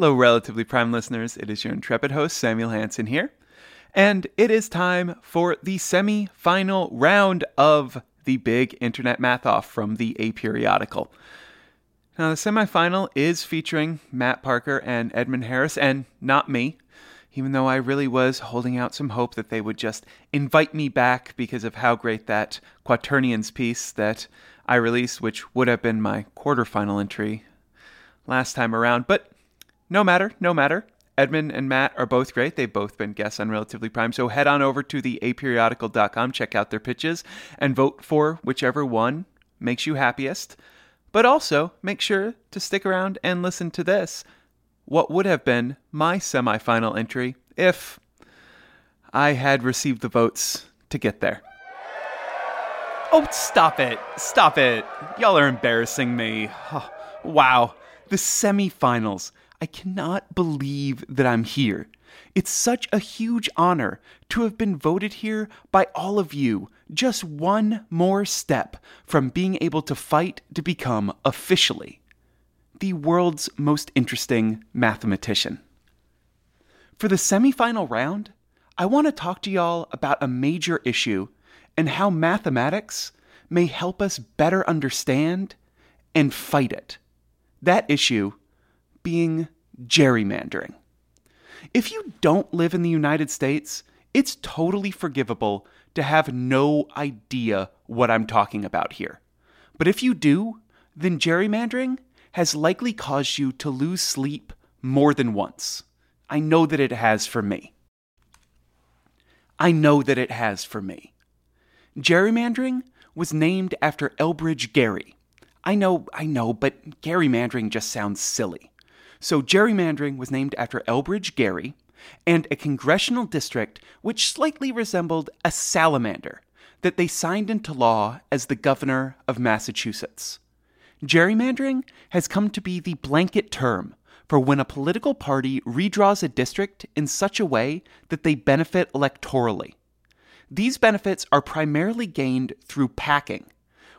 Hello, Relatively Prime listeners. It is your intrepid host, Samuel Hansen here. And it is time for the semi final round of the big internet math off from the Aperiodical. Now, the semifinal is featuring Matt Parker and Edmund Harris, and not me, even though I really was holding out some hope that they would just invite me back because of how great that Quaternions piece that I released, which would have been my quarterfinal entry last time around. But no matter, no matter. Edmund and Matt are both great. They've both been guests on Relatively Prime. So head on over to the aperiodical.com, check out their pitches, and vote for whichever one makes you happiest. But also make sure to stick around and listen to this. What would have been my semifinal entry if I had received the votes to get there. Oh, stop it. Stop it. Y'all are embarrassing me. Oh, wow. The semifinals. I cannot believe that I'm here. It's such a huge honor to have been voted here by all of you, just one more step from being able to fight to become officially the world's most interesting mathematician. For the semifinal round, I want to talk to y'all about a major issue and how mathematics may help us better understand and fight it. That issue being gerrymandering. If you don't live in the United States, it's totally forgivable to have no idea what I'm talking about here. But if you do, then gerrymandering has likely caused you to lose sleep more than once. I know that it has for me. I know that it has for me. Gerrymandering was named after Elbridge Gerry. I know, I know, but gerrymandering just sounds silly. So, gerrymandering was named after Elbridge Gerry and a congressional district which slightly resembled a salamander that they signed into law as the governor of Massachusetts. Gerrymandering has come to be the blanket term for when a political party redraws a district in such a way that they benefit electorally. These benefits are primarily gained through packing,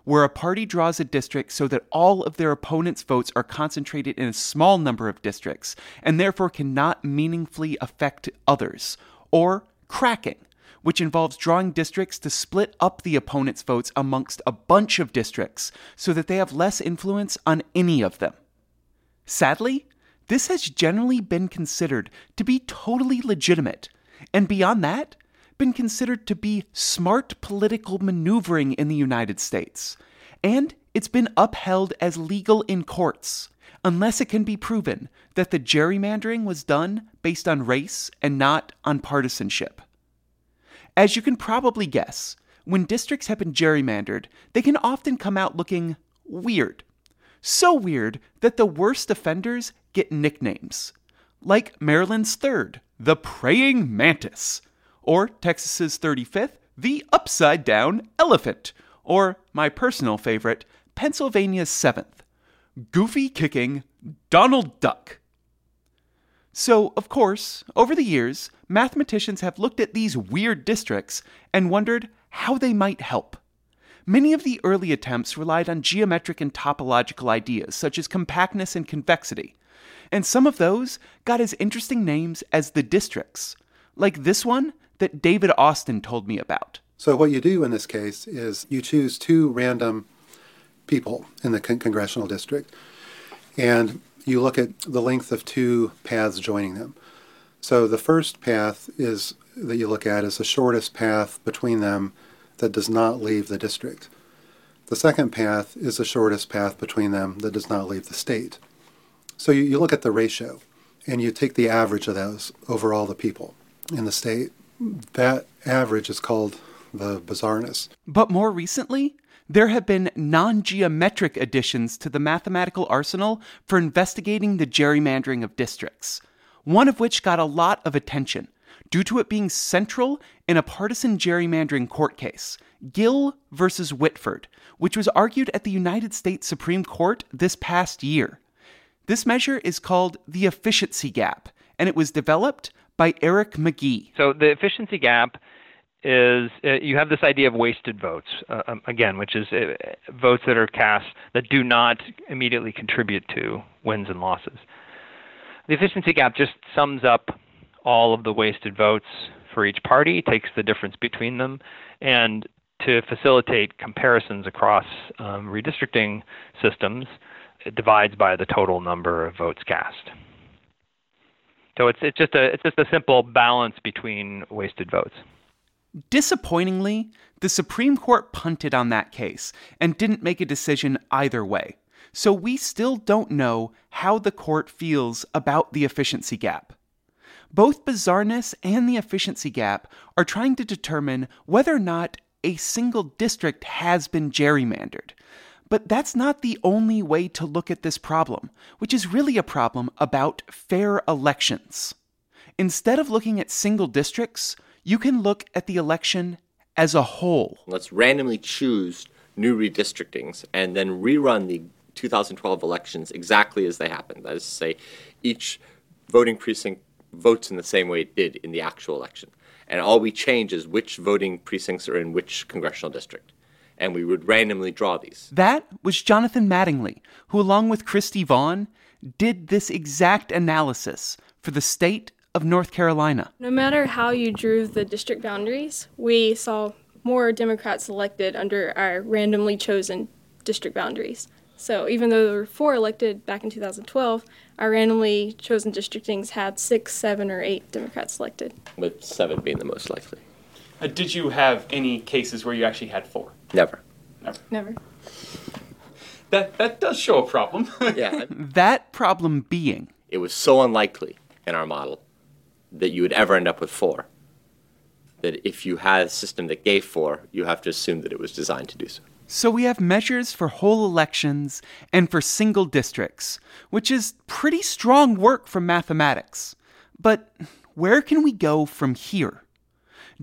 where a party draws a district so that all of their opponent's votes are concentrated in a small number of districts and therefore cannot meaningfully affect others, or cracking, which involves drawing districts to split up the opponent's votes amongst a bunch of districts so that they have less influence on any of them. Sadly, this has generally been considered to be totally legitimate, and beyond that, been considered to be smart political maneuvering in the United States, and it's been upheld as legal in courts, unless it can be proven that the gerrymandering was done based on race and not on partisanship. As you can probably guess, when districts have been gerrymandered, they can often come out looking weird. So weird that the worst offenders get nicknames. Like Maryland's third, the praying mantis, or Texas's 35th, the upside down elephant, or my personal favorite, Pennsylvania's 7th, goofy kicking Donald Duck. So, of course, over the years, mathematicians have looked at these weird districts and wondered how they might help. Many of the early attempts relied on geometric and topological ideas, such as compactness and convexity, and some of those got as interesting names as the districts, like this one that David Austin told me about. So, what you do in this case is you choose two random people in the con- congressional district, and you look at the length of two paths joining them. So the first path is that you look at is the shortest path between them that does not leave the district. The second path is the shortest path between them that does not leave the state. So you, you look at the ratio and you take the average of those over all the people in the state. That average is called the bizarreness. But more recently, there have been non geometric additions to the mathematical arsenal for investigating the gerrymandering of districts, one of which got a lot of attention due to it being central in a partisan gerrymandering court case, Gill versus Whitford, which was argued at the United States Supreme Court this past year. This measure is called the efficiency gap, and it was developed by Eric McGhee. So the efficiency gap is uh, you have this idea of wasted votes uh, um, again, which is uh, votes that are cast that do not immediately contribute to wins and losses. The efficiency gap just sums up all of the wasted votes for each party, takes the difference between them, and to facilitate comparisons across um, redistricting systems, it divides by the total number of votes cast. So it's it's just a it's just a simple balance between wasted votes. Disappointingly, the Supreme Court punted on that case and didn't make a decision either way. So we still don't know how the court feels about the efficiency gap. Both bizarreness and the efficiency gap are trying to determine whether or not a single district has been gerrymandered. But that's not the only way to look at this problem, which is really a problem about fair elections. Instead of looking at single districts, you can look at the election as a whole. Let's randomly choose new redistrictings and then rerun the 2012 elections exactly as they happened. That is to say, each voting precinct votes in the same way it did in the actual election. And all we change is which voting precincts are in which congressional district. And we would randomly draw these. That was Jonathan Mattingly, who, along with Christy Vaughn, did this exact analysis for the state of North Carolina. No matter how you drew the district boundaries, we saw more Democrats elected under our randomly chosen district boundaries. So even though there were four elected back in 2012, our randomly chosen districtings had six, seven, or eight Democrats elected. With seven being the most likely. Uh, did you have any cases where you actually had four? Never. Never. Never. That that does show a problem. Yeah. that problem being it was so unlikely in our model that you would ever end up with four that if you had a system that gave four, you have to assume that it was designed to do so. So we have measures for whole elections and for single districts, which is pretty strong work from mathematics. But where can we go from here?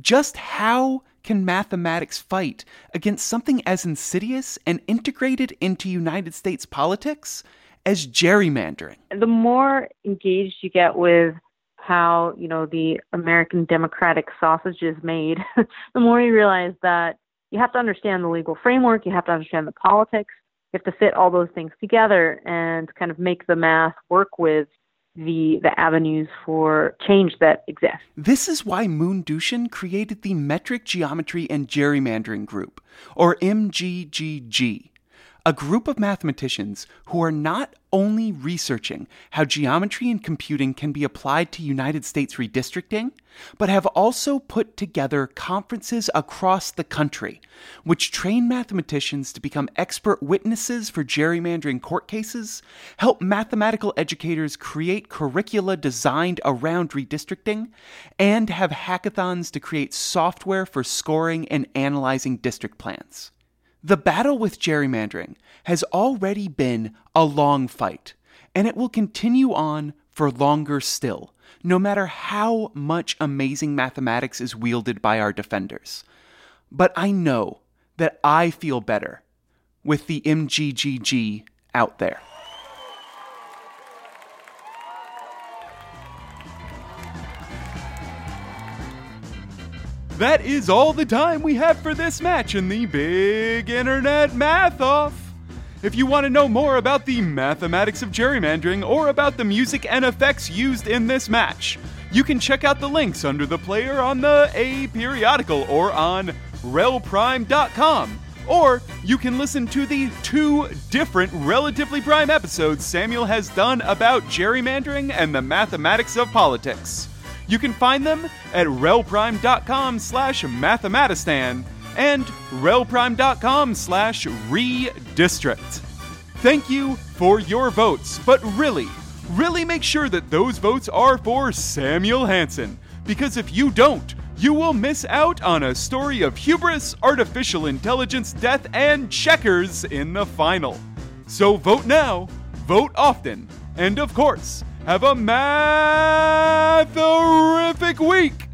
Just how can mathematics fight against something as insidious and integrated into United States politics as gerrymandering? The more engaged you get with how, you know, the American democratic sausage is made, the more you realize that you have to understand the legal framework, you have to understand the politics, you have to fit all those things together and kind of make the math work with the the avenues for change that exist. This is why Moon Duchin created the Metric Geometry and Gerrymandering Group, or MGGG, a group of mathematicians who are not only researching how geometry and computing can be applied to United States redistricting, but have also put together conferences across the country, which train mathematicians to become expert witnesses for gerrymandering court cases, help mathematical educators create curricula designed around redistricting, and have hackathons to create software for scoring and analyzing district plans. The battle with gerrymandering has already been a long fight, and it will continue on for longer still, no matter how much amazing mathematics is wielded by our defenders. But I know that I feel better with the MGGG out there. That is all the time we have for this match in the Big Internet Math Off. If you want to know more about the mathematics of gerrymandering or about the music and effects used in this match, you can check out the links under the player on the Aperiodical or on relprime.com. Or you can listen to the two different Relatively Prime episodes Samuel has done about gerrymandering and the mathematics of politics. You can find them at relprime.com slash mathematistan and relprime.com slash redistrict. Thank you for your votes, but really, really make sure that those votes are for Samuel Hansen, because if you don't, you will miss out on a story of hubris, artificial intelligence, death, and checkers in the final. So vote now, vote often, and of course, have a matherific week!